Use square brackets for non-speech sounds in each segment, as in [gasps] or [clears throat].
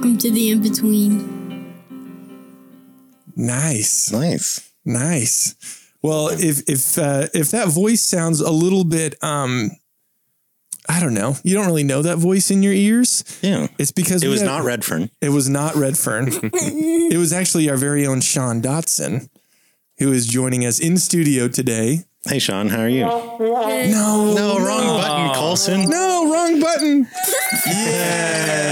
Welcome to the in between. Nice. Nice. Nice. Well, if if uh, if that voice sounds a little bit um I don't know. You don't really know that voice in your ears. Yeah. It's because It was have- not Redfern. It was not Redfern. [laughs] it was actually our very own Shawn Dotson, who is joining us in studio today. Hey, Shawn, how are you? No, No, wrong button, Colson. no, wrong button. [laughs] Oh,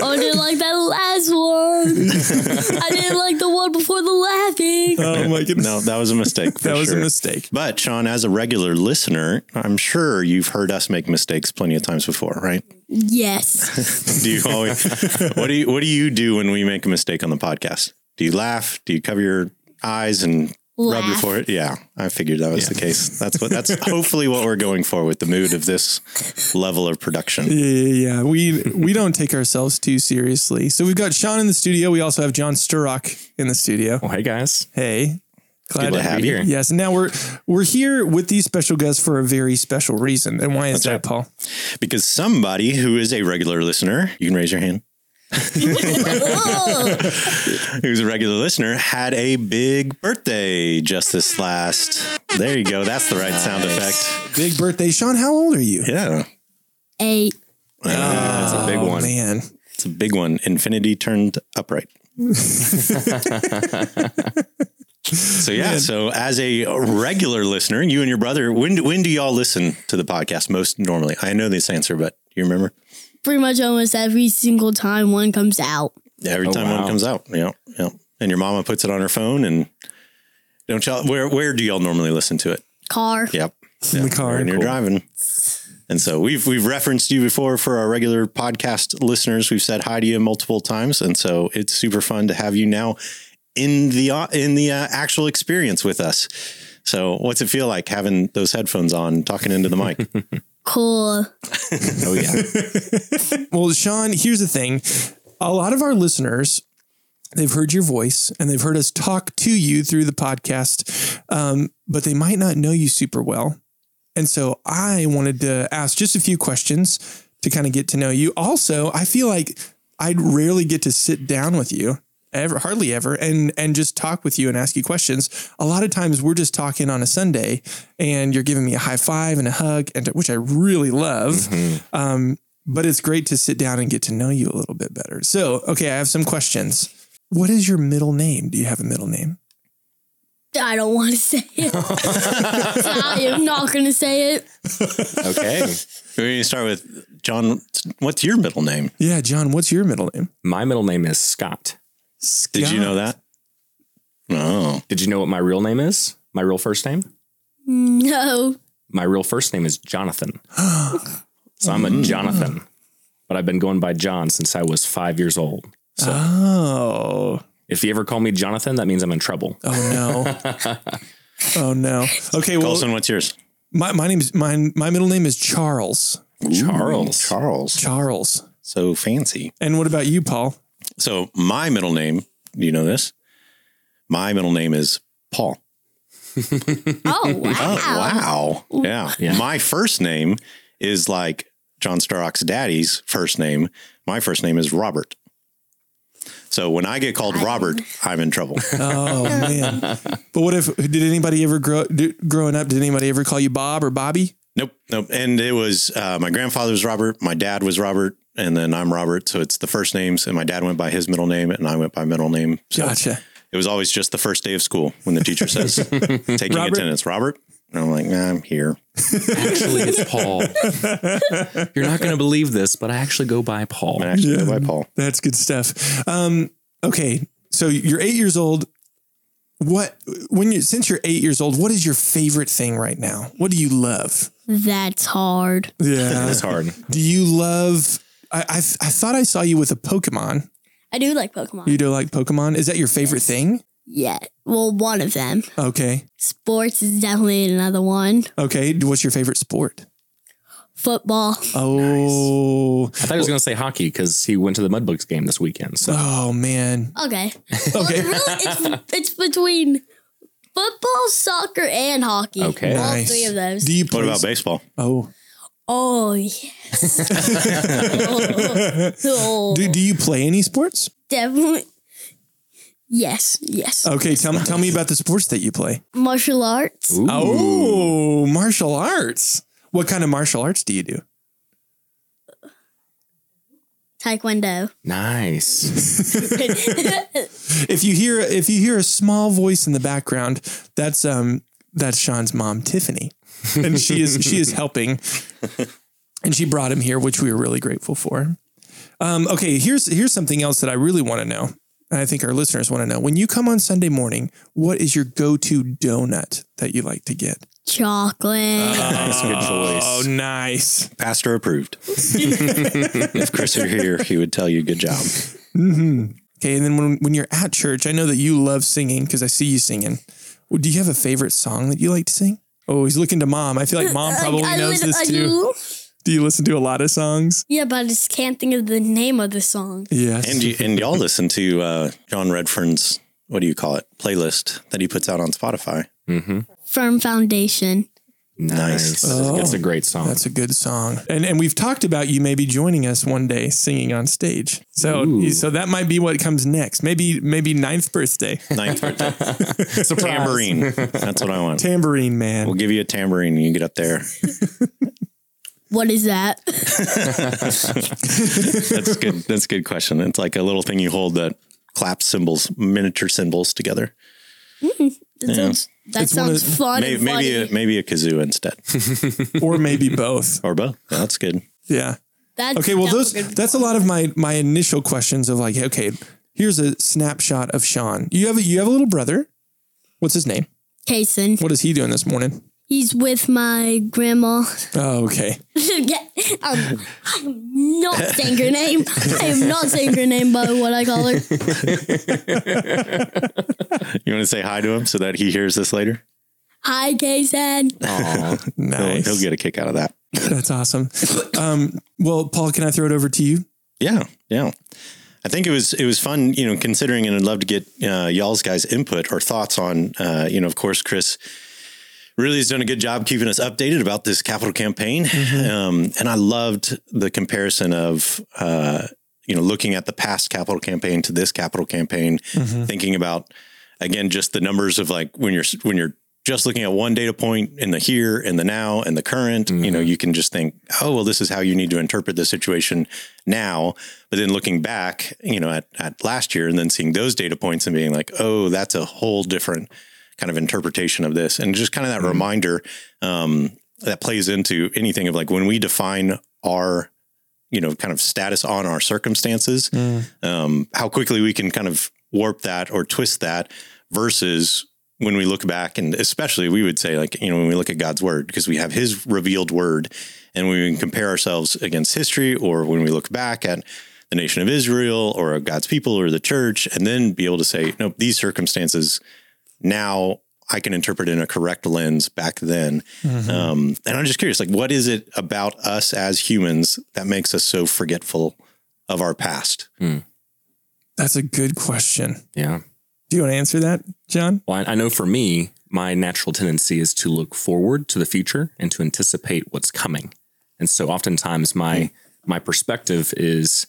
I didn't like that last one. I didn't like the one before the laughing. Oh my goodness. No, that was a mistake. for that was sure. a mistake. But Shawn, as a regular listener, I'm sure you've heard us make mistakes plenty of times before, right? Yes. Do you always? what do you What do you do when we make a mistake on the podcast? Do you laugh? Do you cover your eyes and rub your Laugh. forehead? Yeah, I figured that was the case. That's what. That's [laughs] hopefully what we're going for with the mood of this level of production. Yeah, yeah, yeah. We we don't take ourselves too seriously. So we've got Shawn in the studio. We also have John Sturrock in the studio. Well, hey guys. Hey. Glad Good to have you. here. Yes, now we're we're here with these special guests for a very special reason. And why is that, right. Paul? Because somebody who is a regular listener, you can raise your hand. [laughs] who's a regular listener had a big birthday just this last. There you go. That's the right sound effect. Big birthday, Shawn. How old are you? Yeah, Eight. That's a big Oh one. man. it's a big one. Infinity turned upright. [laughs] so yeah, so as a regular listener, you and your brother, when do, when do y'all listen to the podcast most normally? I know this answer, but you remember Pretty much almost every single time one comes out. every Oh, time one comes out. Yeah, yeah. And your mama puts it on her phone, and don't y'all? Where where do y'all normally listen to it? Car. Yep. In the car. and you're driving. And so we've we've referenced you before for our regular podcast listeners. We've said hi to you multiple times, and so it's super fun to have you now in the uh, in the uh, actual experience with us. So what's it feel like having those headphones on, talking into the mic? [laughs] Cool. [laughs] Oh yeah. [laughs] Well, Shawn, here's the thing. A lot of our listeners, they've heard your voice and they've heard us talk to you through the podcast, um, but they might not know you super well. And so I wanted to ask just a few questions to kind of get to know you. Also, I feel like I'd rarely get to sit down with you. Ever, hardly ever, and and just talk with you and ask you questions. A lot of times we're just talking on a Sunday, and you're giving me a high five and a hug, and which I really love Um, but it's great to sit down and get to know you a little bit better. So, okay, I have some questions. What is your middle name? Do you have a middle name? I don't want to say it. [laughs] I am not going to say it. Okay. [laughs] We're going to start with John. What's your middle name? Yeah, John, what's your middle name? My middle name is Scott. Did you know that? Oh, Did you know what my real name is? My real first name? No. My real first name is Jonathan. [gasps] so I'm a mm. Jonathan. But I've been going by John since I was five years old. Oh, If you ever call me Jonathan, that means I'm in trouble. oh no. [laughs] oh no. Okay, well, Colson, what's yours? my, my name is my, my middle name is Charles. Charles. Charles. Charles. So fancy. And what about you, Paul? So my middle name, do you know this? My middle name is Paul. [laughs] Oh, [laughs] oh, wow. Oh, wow. Yeah. Yeah. My first name is like John Sturrock's daddy's first name. My first name is Robert. So when I get called Robert, [laughs] I'm in trouble. Oh man. But what if did anybody ever grow do, growing up? Did anybody ever call you Bob or Bobby? Nope. Nope. And it was uh, my grandfather was Robert. My dad was Robert. And then I'm Robert. So it's the first names. And my dad went by his middle name and I went by middle name. So Gotcha. it was always just the first day of school when the teacher says, [laughs] taking Robert? attendance, Robert. And I'm like, nah, I'm here. Actually, it's [laughs] Paul. You're not going to believe this, but I actually go by Paul. I actually go by Paul. That's good stuff. Um, okay, so you're eight years old. What when you since you're eight years old, what is your favorite thing right now? What do you love? That's hard. Yeah. It's hard. do you love? I, I I thought I saw you with a Pokemon. I do like Pokemon. You do like Pokemon? Is that your favorite thing? Yeah. Well, one of them. Okay. Sports is definitely another one. Okay. What's your favorite sport? Football. Oh. I thought he was going to say hockey because he went to the Mudbugs game this weekend. So Oh man. Okay. [laughs] Well, Okay. really, it's, it's between football, soccer, and hockey. Okay. all Nice. three of those. Do you What play about baseball? Oh, oh yes. [laughs] Oh. oh, do, do you play any sports? definitely. Yes, yes. Okay, tell me tell me about the sports that you play. Martial arts. Ooh. Oh, martial arts. What kind of martial arts do you do? Taekwondo. Nice. [laughs] If you hear if you hear a small voice in the background, that's um that's Shawn's mom, Tiffany, and she is she is helping, and she brought him here, which we were really grateful for. Um, okay, here's here's something else that I really want to know. And I think our listeners want to know. When you come on Sunday morning, what is your go-to donut that you like to get? Chocolate. Ah, that's a good oh, choice. Oh, nice. Pastor approved. [laughs] if Chris were here, he would tell you good job. Mm-hmm. Okay, and then when when you're at church, I know that you love singing because I see you singing. Well, do you have a favorite song that you like to sing? Oh, he's looking to mom. I feel like [laughs] mom probably I- I knows lit- this I too. Do. Do you listen to a lot of songs? Yeah, but I just can't think of the name of the song. Yes. And you, and y'all listen to uh, John Redfern's what do you call it playlist that he puts out on Spotify. Firm Foundation. Nice. Nice. It's a great song. That's a good song. And and we've talked about you maybe joining us one day singing on stage. So Ooh. so that might be what comes next. Maybe maybe ninth birthday. [laughs] Ninth birthday. It's [laughs] a tambourine. That's what I want. Tambourine man. We'll give you a tambourine and you get up there. [laughs] What is that? [laughs] [laughs] That's good. That's a good question. It's like a little thing you hold that claps cymbals, miniature cymbals together. Hmm. That sounds, that It's one of- sounds fun Maybe and maybe a, maybe a kazoo instead, [laughs] or maybe both. or both. Yeah, that's good. Yeah. That's Okay, well that's those that's a lot of my my initial questions of like, okay, here's a snapshot of Shawn. You have a you have a little brother. What's his name? Kason. What is he doing this morning? He's with my grandma. Oh, okay. [laughs] Yeah, I'm, I'm not saying her name. [laughs] I am not saying her name by what I call her. [laughs] You want to say hi to him so that he hears this later? Hi, Kason. Aw. He'll, Nice. he'll get a kick out of that. That's awesome. Um, well, Paul, can I throw it over to you? Yeah, yeah. I think it was it was fun, you know, considering, and I'd love to get uh, y'all's guys' input or thoughts on, uh, you know, of course, Chris really has done a good job keeping us updated about this capital campaign, um, and I loved the comparison of, uh, you know, looking at the past capital campaign to this capital campaign, thinking about again just the numbers of like when you're when you're just looking at one data point in the here and the now and the current, you know, you can just think, oh, well, this is how you need to interpret the situation now. But then looking back, you know, at, at last year and then seeing those data points and being like, oh, that's a whole different kind of interpretation of this. And just kind of that reminder um, that plays into anything of like when we define our, you know, kind of status on our circumstances, um, how quickly we can kind of warp that or twist that versus when we look back and especially we would say like you know when we look at God's word because we have his revealed word and we can compare ourselves against history or when we look back at the nation of Israel or God's people or the church and then be able to say no these circumstances now I can interpret in a correct lens back then mm-hmm. um, and I'm just curious like what is it about us as humans that makes us so forgetful of our past hmm. That's a good question. yeah. Do you want to answer that, John? Well, I I know for me, my natural tendency is to look forward to the future and to anticipate what's coming. And so oftentimes my hmm. my perspective is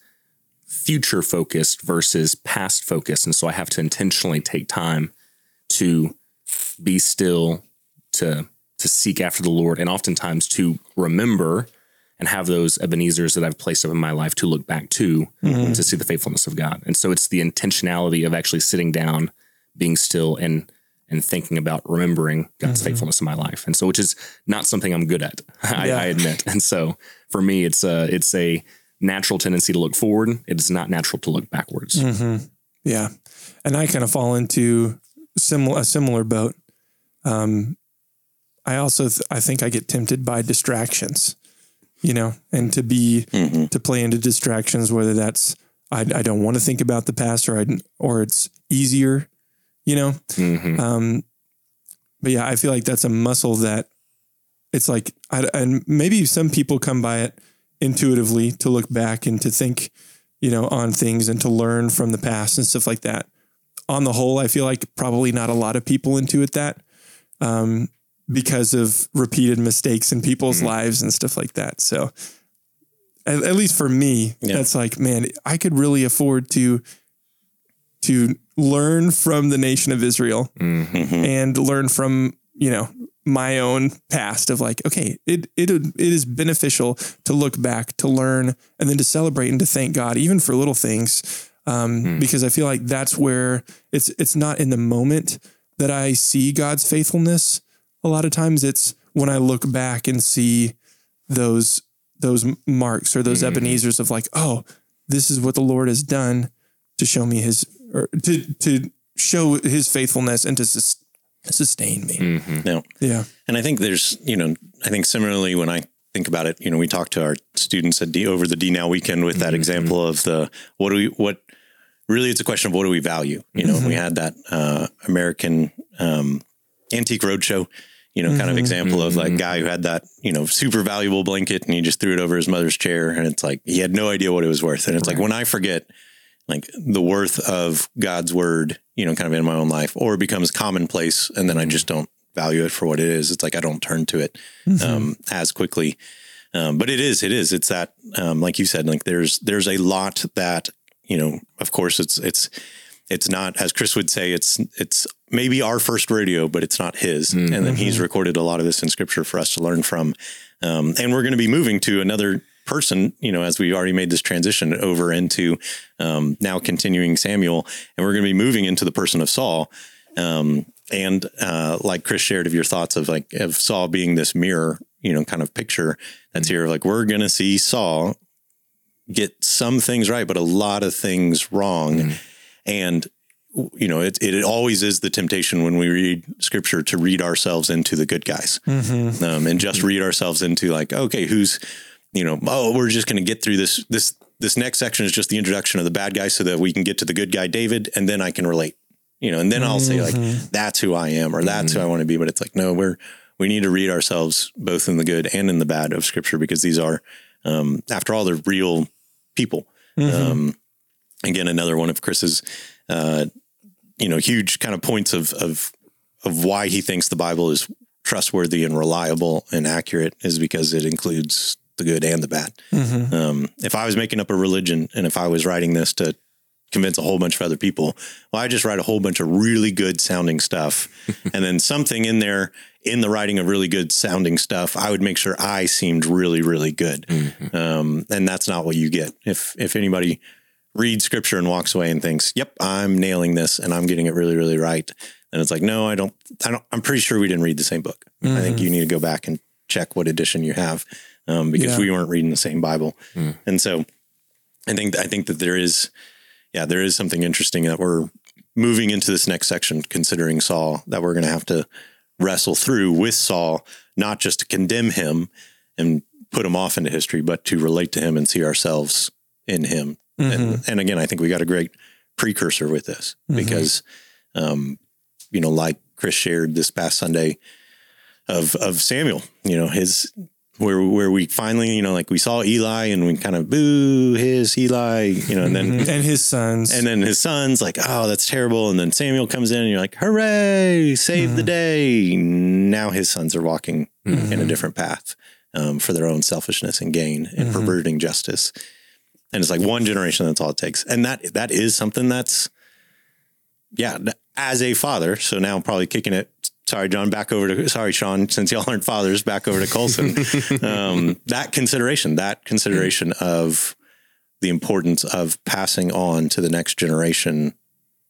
future focused versus past focused. And so I have to intentionally take time to be still, to to seek after the Lord, and oftentimes to remember and have those Ebenezer's that I've placed up in my life to look back to mm-hmm. to see the faithfulness of God. And so it's the intentionality of actually sitting down, being still, and and thinking about remembering God's mm-hmm. faithfulness in my life. And so, which is not something I'm good at, [laughs] I, Yeah. I admit. And so, for me, it's a it's a natural tendency to look forward. It is not natural to look backwards. Mm-hmm. Yeah, and I kind of fall into similar a similar boat. Um, I also th- I think I get tempted by distractions, you know, and to be to play into distractions, whether that's I, I don't want to think about the past or I or it's easier, you know. Mhm. Um, but yeah, I feel like that's a muscle that it's like, I, and maybe some people come by it intuitively to look back and to think, you know, on things and to learn from the past and stuff like that. On the whole, I feel like probably not a lot of people intuit that um, because of repeated mistakes in people's Mm-hmm. lives and stuff like that. So, at, at least for me, Yeah. that's like, man, I could really afford to to learn from the nation of Israel Mm-hmm. and learn from you know my own past of like okay it it it is beneficial to look back to learn and then to celebrate and to thank God even for little things um, hmm. because I feel like that's where it's it's not in the moment that I see God's faithfulness a lot of times it's when I look back and see those those marks or those hmm. Ebenezer's of like oh this is what the Lord has done to show me his or to to show his faithfulness and to sus- sustain me. Mm-hmm. No. Yeah. And I think there's, you know, I think similarly when I think about it, you know, we talked to our students at D over the D now weekend with that mm-hmm. example of the what do we what really it's a question of what do we value? You know, we had that uh, American um, antique roadshow, you know, kind of example of like guy who had that, you know, super valuable blanket and he just threw it over his mother's chair and it's like he had no idea what it was worth. And it's like when I forget like the worth of God's word, you know, kind of in my own life, or it becomes commonplace and then I just don't value it for what it is. It's like I don't turn to it um, as quickly. Um, but it is, it is. It's that, um, like you said, like there's there's a lot that you know. Of course, it's it's it's not as Chris would say. It's it's maybe our first radio, but it's not his. And then he's recorded a lot of this in Scripture for us to learn from. Um, and we're going to be moving to another person, you know, as we already made this transition over into um, now continuing Samuel, and we're going to be moving into the person of Saul. Um, and uh, like Chris shared of your thoughts of like of Saul being this mirror, you know, kind of picture that's here. Like we're going to see Saul get some things right, but a lot of things wrong. And you know, it, it always is the temptation when we read scripture to read ourselves into the good guys. Um, and just read ourselves into like, okay, who's, you know, oh, we're just going to get through this, this, this next section is just the introduction of the bad guy so that we can get to the good guy, David, and then I can relate, you know, and then I'll say like, that's who I am or that's who I want to be. But it's like, no, we're, we need to read ourselves both in the good and in the bad of scripture because these are, um, after all, they're real people. Um, again, another one of Chris's, uh, you know, huge kind of points of of of why he thinks the Bible is trustworthy and reliable and accurate is because it includes the good and the bad. Um, if I was making up a religion and if I was writing this to convince a whole bunch of other people, well, I just write a whole bunch of really good sounding stuff, [laughs] and then something in there in the writing of really good sounding stuff, I would make sure I seemed really, really good. Um, and that's not what you get. If if anybody reads scripture and walks away and thinks, "Yep, I'm nailing this and I'm getting it really, really right," and it's like, no, I don't. I don't. I'm pretty sure we didn't read the same book. I think you need to go back and check what edition you have um, because Yeah. we weren't reading the same Bible. And so, I think I think that there is, yeah, there is something interesting that we're moving into this next section, considering Saul, that we're going to have to wrestle through with Saul, not just to condemn him and put him off into history, but to relate to him and see ourselves in him. And, and again, I think we got a great precursor with this because, um, you know, like Chris shared this past Sunday of of Samuel, you know, his where where we finally, you know, like we saw Eli and we kind of boo his Eli, you know, and then [laughs] And his sons. and then his son's like, oh, that's terrible. And then Samuel comes in and you're like, hooray, save the mm-hmm. day. Now his sons are walking in a mm-hmm. different path um, for their own selfishness and gain and mm-hmm. perverting justice. And it's like one generation, that's all it takes. And that that is something that's, yeah, as a father. So now I'm probably kicking it. Sorry, John, back over to, sorry, Shawn, since y'all aren't fathers, back over to Colson. [laughs] um, that consideration, that consideration of, the importance of passing on to the next generation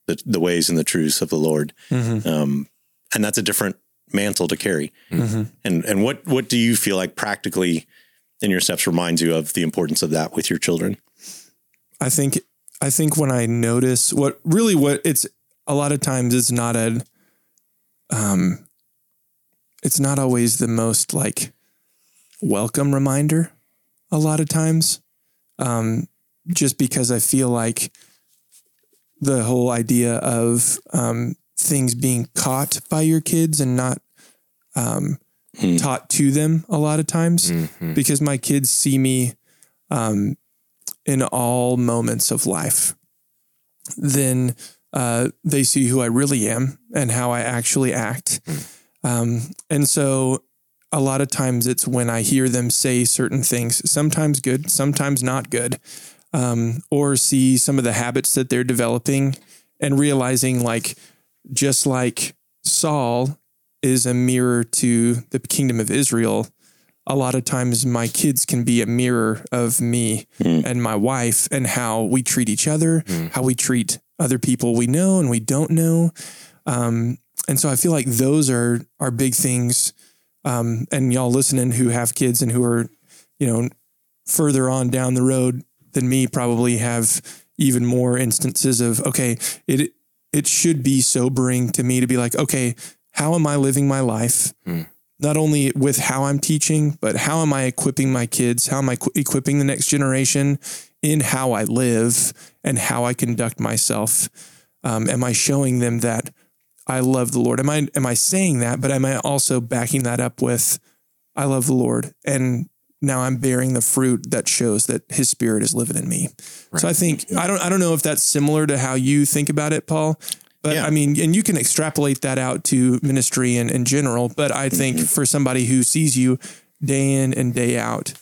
the, the ways and the truths of the Lord. Um, and that's a different mantle to carry. And and what what do you feel like practically in your steps reminds you of the importance of that with your children? I think I think when I notice what really what it's a lot of times it's not a um it's not always the most like welcome reminder a lot of times um just because I feel like the whole idea of um things being caught by your kids and not um Hmm. taught to them a lot of times Mhm. because my kids see me um, in all moments of life, then uh, they see who I really am and how I actually act. Um, and so a lot of times it's when I hear them say certain things, sometimes good, sometimes not good, um, or see some of the habits that they're developing and realizing, like, just like Saul is a mirror to the kingdom of Israel, a lot of times my kids can be a mirror of me and my wife and how we treat each other, how we treat other people we know and we don't know. Um, and so I feel like those are are big things. Um, and y'all listening who have kids and who are, you know, further on down the road than me probably have even more instances of okay, it it should be sobering to me to be like, okay, how am I living my life? Not only with how I'm teaching, but how am I equipping my kids? How am I qu- equipping the next generation in how I live and how I conduct myself? Um, am I showing them that I love the Lord? Am I am I saying that, but am I also backing that up with I love the Lord and now I'm bearing the fruit that shows that his spirit is living in me. So I think I don't I don't know if that's similar to how you think about it, Paul. But Yeah. I mean, and you can extrapolate that out to ministry and in general. But I think for somebody who sees you day in and day out,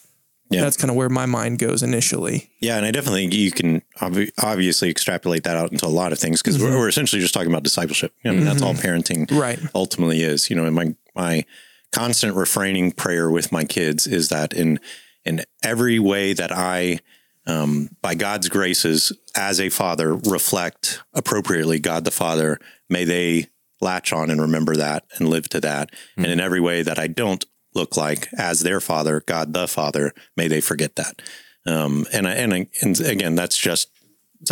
Yeah. that's kind of where my mind goes initially. Yeah, and I definitely think you can obvi- obviously extrapolate that out into a lot of things because we're, mm-hmm. we're essentially just talking about discipleship. I mean, that's all mm-hmm. parenting Right. ultimately is. You know, and my my constant refraining prayer with my kids is that in in every way that I, um, by God's graces, as a father, reflect appropriately God the Father, may they latch on and remember that and live to that. And mm-hmm. in every way that I don't look like as their father, God the Father, may they forget that. Um, and I, and I, and again, that's just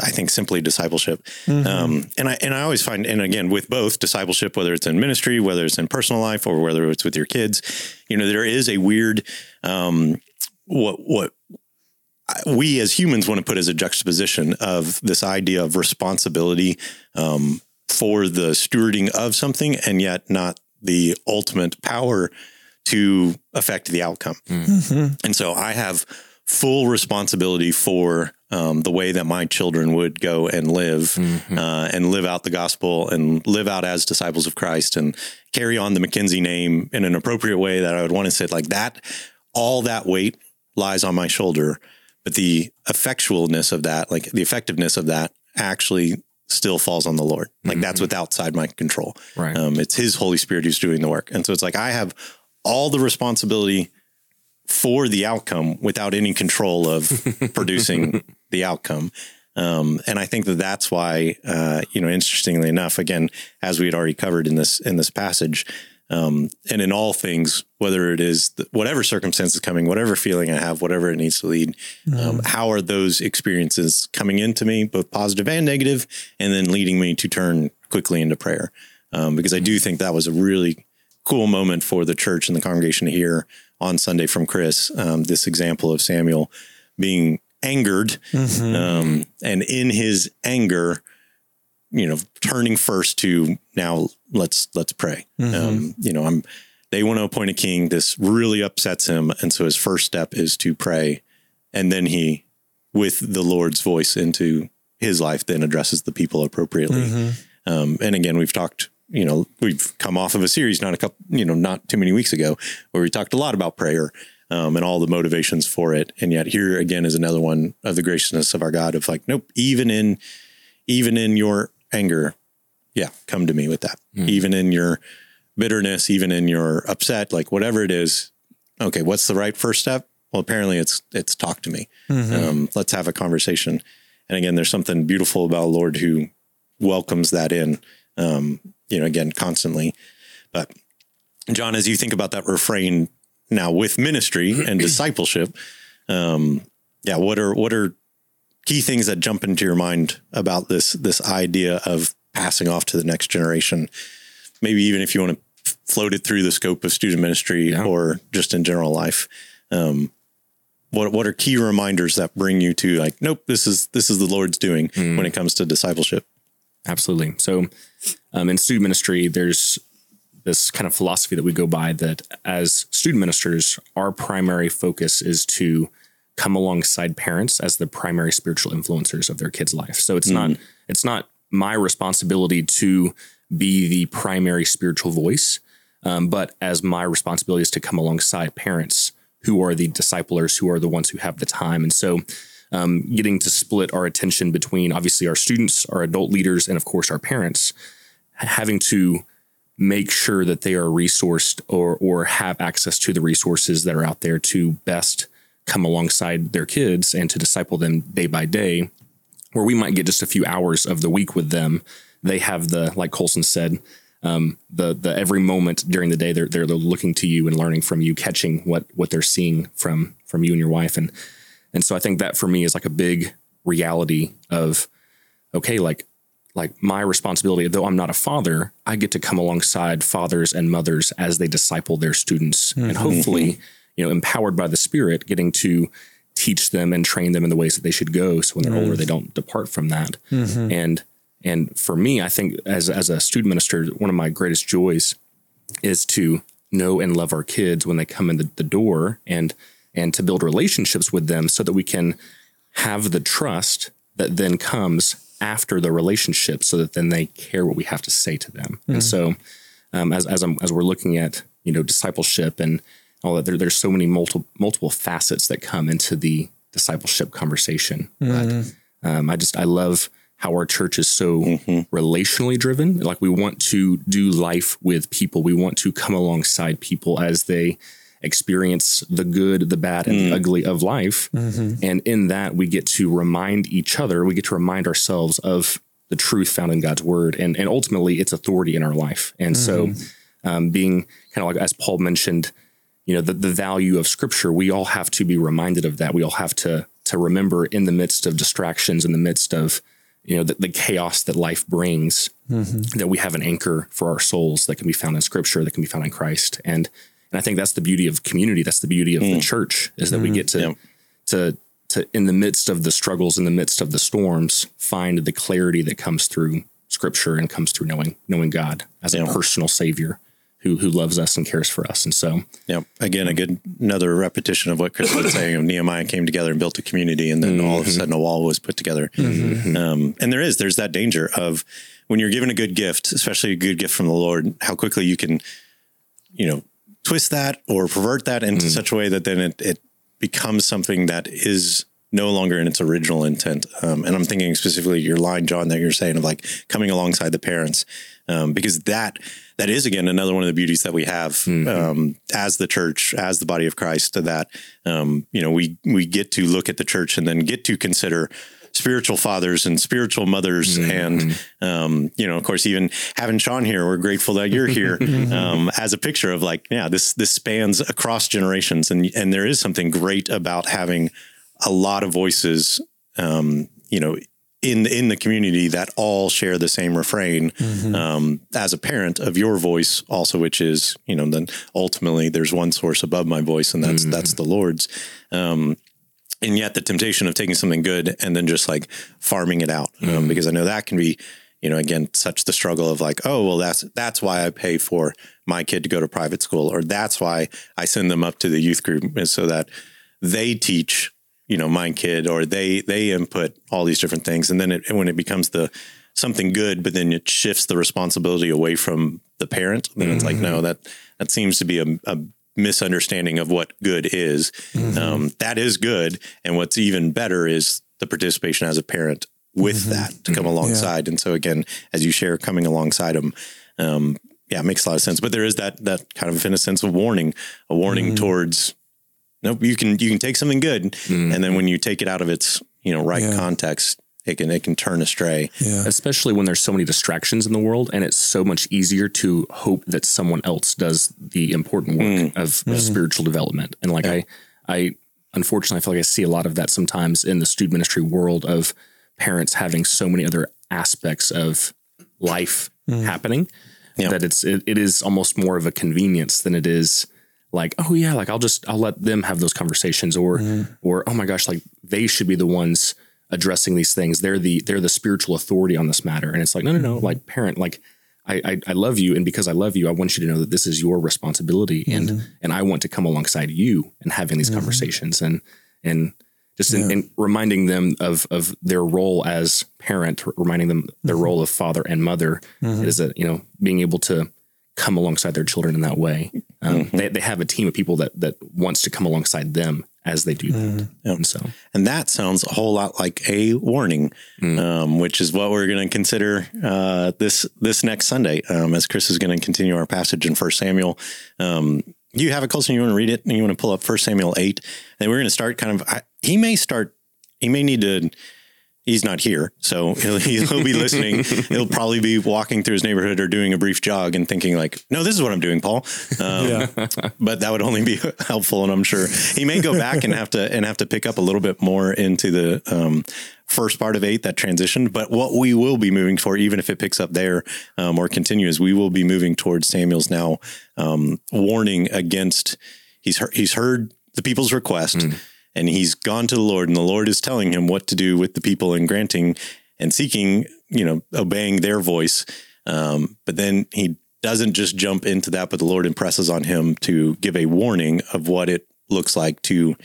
I think simply discipleship. Um, and I and I always find, and again, with both discipleship, whether it's in ministry, whether it's in personal life, or whether it's with your kids, you know, there is a weird um, what what we as humans want to put as a juxtaposition of this idea of responsibility um, for the stewarding of something, and yet not the ultimate power to affect the outcome. And so I have full responsibility for um, the way that my children would go and live uh, and live out the gospel and live out as disciples of Christ and carry on the McKinsey name in an appropriate way that I would want to say like that. All that weight lies on my shoulder, but the effectualness of that, like the effectiveness of that, actually still falls on the Lord. Like that's what's outside my control. Right. Um, it's His Holy Spirit who's doing the work, and so it's like I have all the responsibility for the outcome without any control of [laughs] producing the outcome. Um, and I think that that's why, uh, you know, interestingly enough, again, as we had already covered in this in this passage, um, and in all things, whether it is the, whatever circumstance is coming, whatever feeling I have, whatever it needs to lead, um, how are those experiences coming into me, both positive and negative, and then leading me to turn quickly into prayer? Um, because I do think that was a really cool moment for the church and the congregation here on Sunday from Chris. Um, this example of Samuel being angered, um, and in his anger, you know, turning first to now let's let's pray. Um, you know, I'm they want to appoint a king. This really upsets him, and so his first step is to pray, and then he, with the Lord's voice into his life, then addresses the people appropriately. Um, and again, we've talked, you know, we've come off of a series not a couple, you know, not too many weeks ago where we talked a lot about prayer um, and all the motivations for it. And yet here again is another one of the graciousness of our God of like, nope, even in, even in your anger, yeah, come to me with that. Even in your bitterness, even in your upset, like whatever it is. Okay, what's the right first step? Well, apparently it's it's talk to me. Um, let's have a conversation. And again, there's something beautiful about a Lord who welcomes that in. Um, you know, again, constantly. But John, as you think about that refrain now with ministry and [clears throat] discipleship, um, yeah, what are what are key things that jump into your mind about this this idea of passing off to the next generation? Maybe even if you want to float it through the scope of student ministry Yeah. or just in general life. Um, what what are key reminders that bring you to like, nope, this is this is the Lord's doing when it comes to discipleship? Absolutely. So, um, in student ministry, there's this kind of philosophy that we go by that as student ministers, our primary focus is to come alongside parents as the primary spiritual influencers of their kids' life. So it's not it's not my responsibility to be the primary spiritual voice, um, but as my responsibility is to come alongside parents who are the disciplers, who are the ones who have the time. And so, um, getting to split our attention between obviously our students, our adult leaders, and of course our parents, having to make sure that they are resourced or or have access to the resources that are out there to best come alongside their kids and to disciple them day by day where we might get just a few hours of the week with them. They have the like colson said um, the the every moment during the day they're, they're looking to you and learning from you catching what what they're seeing from from you and your wife. And and so i think that for me is like a big reality of okay like like my responsibility, though I'm not a father, I get to come alongside fathers and mothers as they disciple their students mm-hmm. and hopefully, you know, empowered by the Spirit, getting to teach them and train them in the ways that they should go. So when they're mm-hmm. older, they don't depart from that. Mm-hmm. And and for me, I think as as a student minister, one of my greatest joys is to know and love our kids when they come in the, the door and and to build relationships with them so that we can have the trust that then comes after the relationship so that then they care what we have to say to them. Mm-hmm. And so um, as as, I'm, as we're looking at you know discipleship and all that, there, there's so many multiple multiple facets that come into the discipleship conversation. Mm-hmm. But um, I just I love how our church is so mm-hmm. relationally driven. Like we want to do life with people. We want to come alongside people as they experience the good, the bad, and mm. the ugly of life. Mm-hmm. And in that, we get to remind each other, we get to remind ourselves of the truth found in God's word and, and ultimately its authority in our life. And mm-hmm. so, um, being kind of like, as Paul mentioned, you know, the, the value of scripture, we all have to be reminded of that. We all have to, to remember in the midst of distractions, in the midst of, you know, the, the chaos that life brings, mm-hmm. that we have an anchor for our souls that can be found in scripture, that can be found in Christ. And and I think that's the beauty of community. That's the beauty of mm. the church is that mm. we get to, yep. to, to, in the midst of the struggles, in the midst of the storms, find the clarity that comes through scripture and comes through knowing, knowing God as yep. a personal savior who, who loves us and cares for us. And so, yeah, again, a good, another repetition of what Chris was [laughs] saying of Nehemiah came together and built a community and then mm-hmm. all of a sudden a wall was put together. Mm-hmm. Um, and there is, there's that danger of when you're given a good gift, especially a good gift from the Lord, how quickly you can, you know, twist that or pervert that into mm. such a way that then it, it becomes something that is no longer in its original intent. Um, and I'm thinking specifically your line, John, that you're saying of like coming alongside the parents, um, because that that is again another one of the beauties that we have mm-hmm. um, as the church, as the body of Christ. That um, you know we we get to look at the church and then get to consider spiritual fathers and spiritual mothers. Mm-hmm. And, um, you know, of course, even having Shawn here, we're grateful that you're here [laughs] mm-hmm. um, as a picture of like, yeah, this, this spans across generations. And, and there is something great about having a lot of voices, um, you know, in in the community that all share the same refrain mm-hmm. um, as a parent of your voice also which is you know then ultimately there's one source above my voice and that's mm-hmm. that's the lord's um, and yet the temptation of taking something good and then just like farming it out um, mm. because I know that can be you know again such the struggle of like oh well that's that's why I pay for my kid to go to private school or that's why I send them up to the youth group is so that they teach you know my kid or they they input all these different things and then it, when it becomes the something good but then it shifts the responsibility away from the parent then mm-hmm. it's like no mm-hmm. that that seems to be a, a misunderstanding of what good is. Mm-hmm. Um, that is good. And what's even better is the participation as a parent with mm-hmm. that to come alongside. Yeah. And so again, as you share coming alongside them, um, yeah, it makes a lot of sense. But there is that that kind of in a sense of warning, a warning mm-hmm. towards nope, you can you can take something good, and then mm-hmm. when you take it out of its you know right yeah. context, it can it can turn astray. Yeah. Especially when there's so many distractions in the world and it's so much easier to hope that someone else does the important work mm. of, mm. spiritual development. And like yeah. I I unfortunately I feel like I see a lot of that sometimes in the student ministry world of parents having so many other aspects of life mm. happening that it's it, it is almost more of a convenience than it is like oh yeah like I'll just I'll let them have those conversations or mm. or oh my gosh like they should be the ones addressing these things. They're the they're the spiritual authority on this matter. And it's like, no, no, no, mm-hmm. like parent, like I, I, I love you, and because I love you, I want you to know that this is your responsibility, and mm-hmm. and I want to come alongside you and having these mm-hmm. conversations, and and just in, in reminding them of of their role as parent, reminding them their role of father and mother is that you know being able to come alongside their children in that way. Um, they they have a team of people that that wants to come alongside them as they do that, and so And that sounds a whole lot like a warning, um, which is what we're going to consider uh, this this next Sunday, um, as Chris is going to continue our passage in First Samuel. Um, you have it, Colson. You want to read it, and you want to pull up First Samuel eight, and we're going to start kind of. I, he may start. He may need to. He's not here, so [laughs] he'll, he'll be listening. [laughs] he'll probably be walking through his neighborhood or doing a brief jog and thinking like, "No, this is what I'm doing, Paul." Um, Yeah. [laughs] but that would only be helpful, and I'm sure he may go back and have to and have to pick up a little bit more into the um, first part of eight that transitioned. But what we will be moving for, even if it picks up there um, or continues, we will be moving towards Samuel's now um, warning against. He's heard, he's heard the people's request, and he's gone to the Lord, and the Lord is telling him what to do with the people and granting and seeking, you know, obeying their voice. Um, but then he doesn't just jump into that, but the Lord impresses on him to give a warning of what it looks like to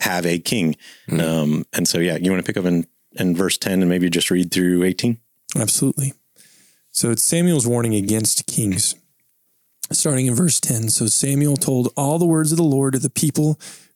have a king. Um, and so, yeah, you want to pick up in, in verse 10 and maybe just read through 18? Absolutely. So it's Samuel's warning against kings. Starting in verse 10. So Samuel told all the words of the Lord to the people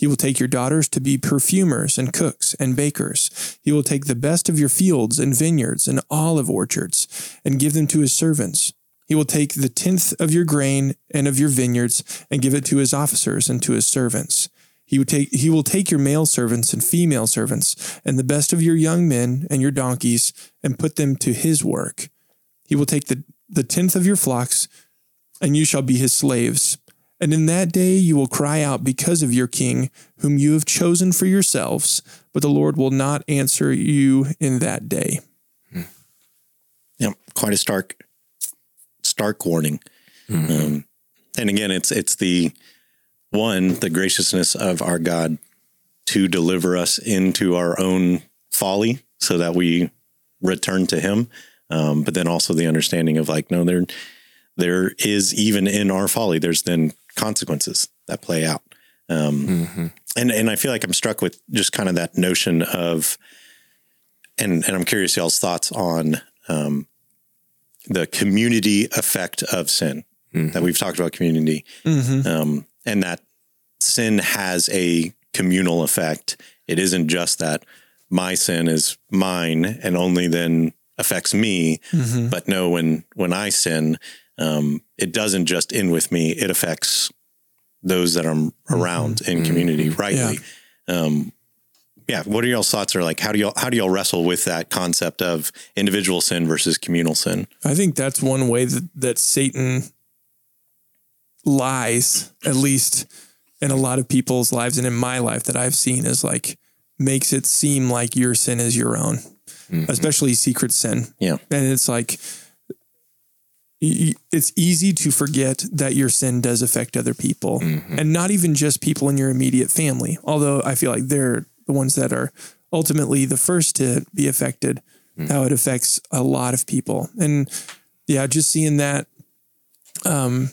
He will take your daughters to be perfumers and cooks and bakers. He will take the best of your fields and vineyards and olive orchards and give them to his servants. He will take the tenth of your grain and of your vineyards and give it to his officers and to his servants. He will take he will take your male servants and female servants and the best of your young men and your donkeys and put them to his work. He will take the, the tenth of your flocks, and you shall be his slaves. And in that day you will cry out because of your king, whom you have chosen for yourselves, but the Lord will not answer you in that day. Yeah, quite a stark, stark warning. Um, and again, it's it's the one the graciousness of our God to deliver us into our own folly, so that we return to Him. Um, but then also the understanding of like, no, there there is even in our folly, there's then consequences that play out. Um, And and I feel like I'm struck with just kind of that notion of, and and I'm curious y'all's thoughts on um, the community effect of sin that we've talked about community, um, and that sin has a communal effect. It isn't just that my sin is mine and only then affects me, but no, when when I sin, um, it doesn't just end with me; it affects those that I'm around in community rightly. Um, yeah. What are y'all's thoughts? Are like how do y'all how do y'all wrestle with that concept of individual sin versus communal sin? I think that's one way that, that Satan lies, at least in a lot of people's lives and in my life that I've seen, is like makes it seem like your sin is your own, especially secret sin. Yeah. And it's like, it's easy to forget that your sin does affect other people and not even just people in your immediate family. Although I feel like they're the ones that are ultimately the first to be affected, how it affects a lot of people. And yeah, just seeing that um,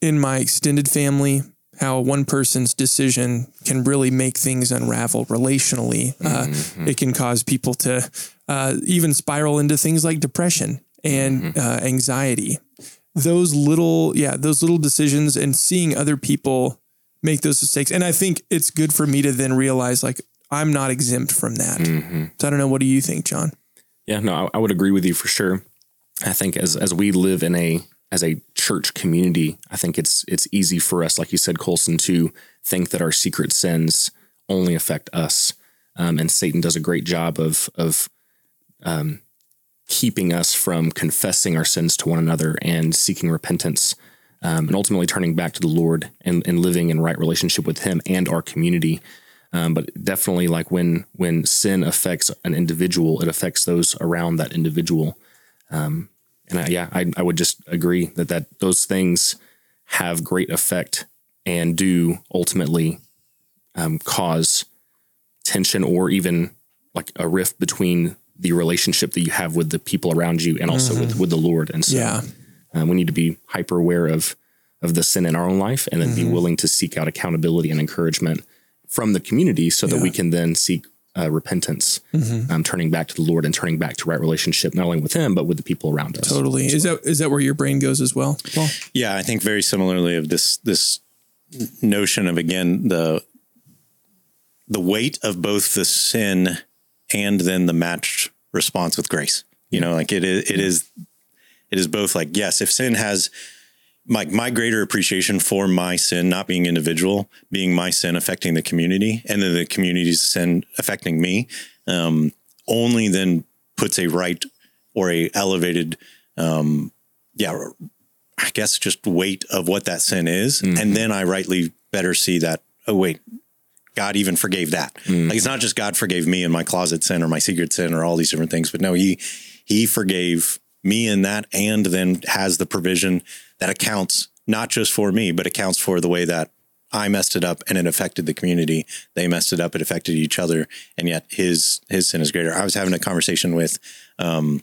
in my extended family, how one person's decision can really make things unravel relationally. Uh, It can cause people to uh, even spiral into things like depression and uh, anxiety. Those little, yeah, those little decisions and seeing other people make those mistakes. And I think it's good for me to then realize like I'm not exempt from that. So I don't know. What do you think, John? Yeah, no, I, I would agree with you for sure. I think as as we live in a as a church community, I think it's it's easy for us, like you said, Colson, to think that our secret sins only affect us, um, and Satan does a great job of of um, keeping us from confessing our sins to one another and seeking repentance, um, and ultimately turning back to the Lord and, and living in right relationship with Him and our community. Um, but definitely, like when when sin affects an individual, it affects those around that individual. Um, And I, yeah, I, I would just agree that that those things have great effect and do ultimately um, cause tension or even like a rift between the relationship that you have with the people around you and also with, with the Lord. And so Yeah. uh, we need to be hyper aware of of the sin in our own life and then be willing to seek out accountability and encouragement from the community so that we can then seek uh, repentance, um, turning back to the Lord and turning back to right relationship, not only with Him, but with the people around us. Totally. Is that is that where your brain goes as well? Paul? Yeah, I think very similarly of this this notion of again the the weight of both the sin and then the matched response with grace. You know, like it is it is it is both like yes, if sin has my my greater appreciation for my sin not being individual, being my sin affecting the community, and then the community's sin affecting me, um, only then puts a right or a elevated, um, yeah, I guess just weight of what that sin is, and then I rightly better see that. Oh wait, God even forgave that. Like it's not just God forgave me and my closet sin or my secret sin or all these different things, but no, he he forgave me in that and then has the provision that accounts not just for me, but accounts for the way that I messed it up and it affected the community. They messed it up, it affected each other, and yet his his sin is greater. I was having a conversation with um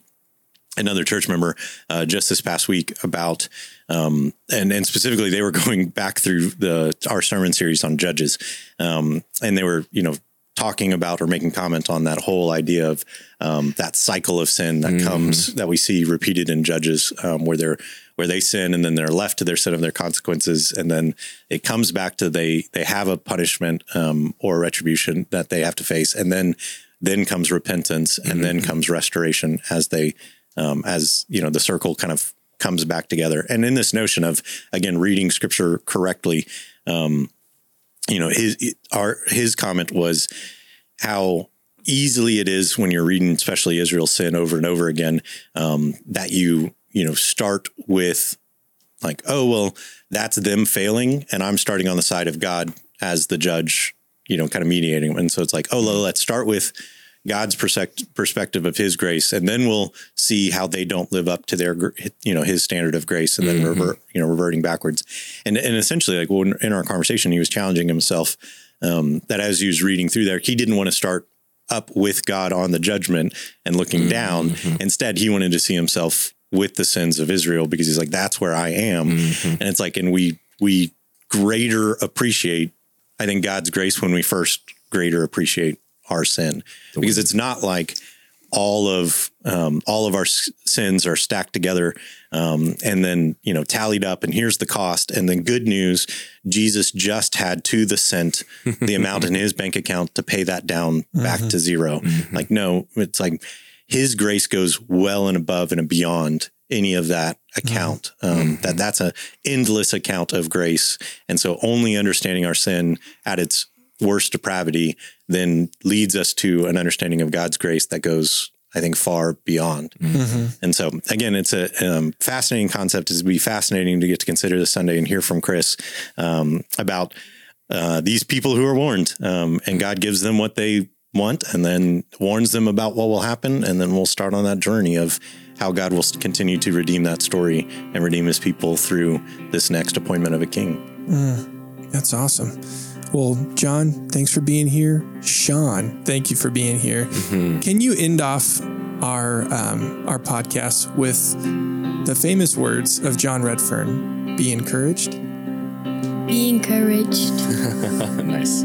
another church member uh, just this past week about um, and and specifically they were [laughs] going back through the our sermon series on judges. Um, and they were you know talking about or making comment on that whole idea of um, that cycle of sin that comes that we see repeated in judges um, where they're where they sin and then they're left to their sin of their consequences. And then it comes back to they they have a punishment um, or retribution that they have to face. And then then comes repentance and then comes restoration as they um, as you know the circle kind of comes back together. And in this notion of again reading scripture correctly um, you know his our his comment was how easily it is when you're reading especially israel's sin over and over again um, that you you know start with like oh well that's them failing and i'm starting on the side of god as the judge you know kind of mediating. And so it's like oh well, let's start with God's perspective of His grace, and then we'll see how they don't live up to their, you know, His standard of grace, and then mm-hmm. revert, you know, reverting backwards. And and essentially, like when in our conversation, he was challenging himself um, that as he was reading through there, he didn't want to start up with God on the judgment and looking mm-hmm. down. Instead, he wanted to see himself with the sins of Israel because he's like, that's where I am. Mm-hmm. And it's like, and we we greater appreciate, I think, God's grace when we first greater appreciate our sin. Because it's not like all of um, all of our sins are stacked together um, and then you know tallied up and here's the cost. And then good news jesus just had to the cent the amount in his bank account to pay that down back to 0 like no it's like his grace goes well and above and beyond any of that account. Um, that that's a endless account of grace. And so only understanding our sin at its worst depravity then leads us to an understanding of God's grace that goes, I think, far beyond. And so, again, it's a um, fascinating concept. It'd be fascinating to get to consider this Sunday and hear from Chris um, about uh, these people who are warned, um, and God gives them what they want, and then warns them about what will happen, and then we'll start on that journey of how God will continue to redeem that story and redeem His people through this next appointment of a king. That's awesome. Well, John, thanks for being here. Shawn, thank you for being here. Can you end off our um, our podcast with the famous words of John Redfern? Be encouraged. Be encouraged. [laughs] nice.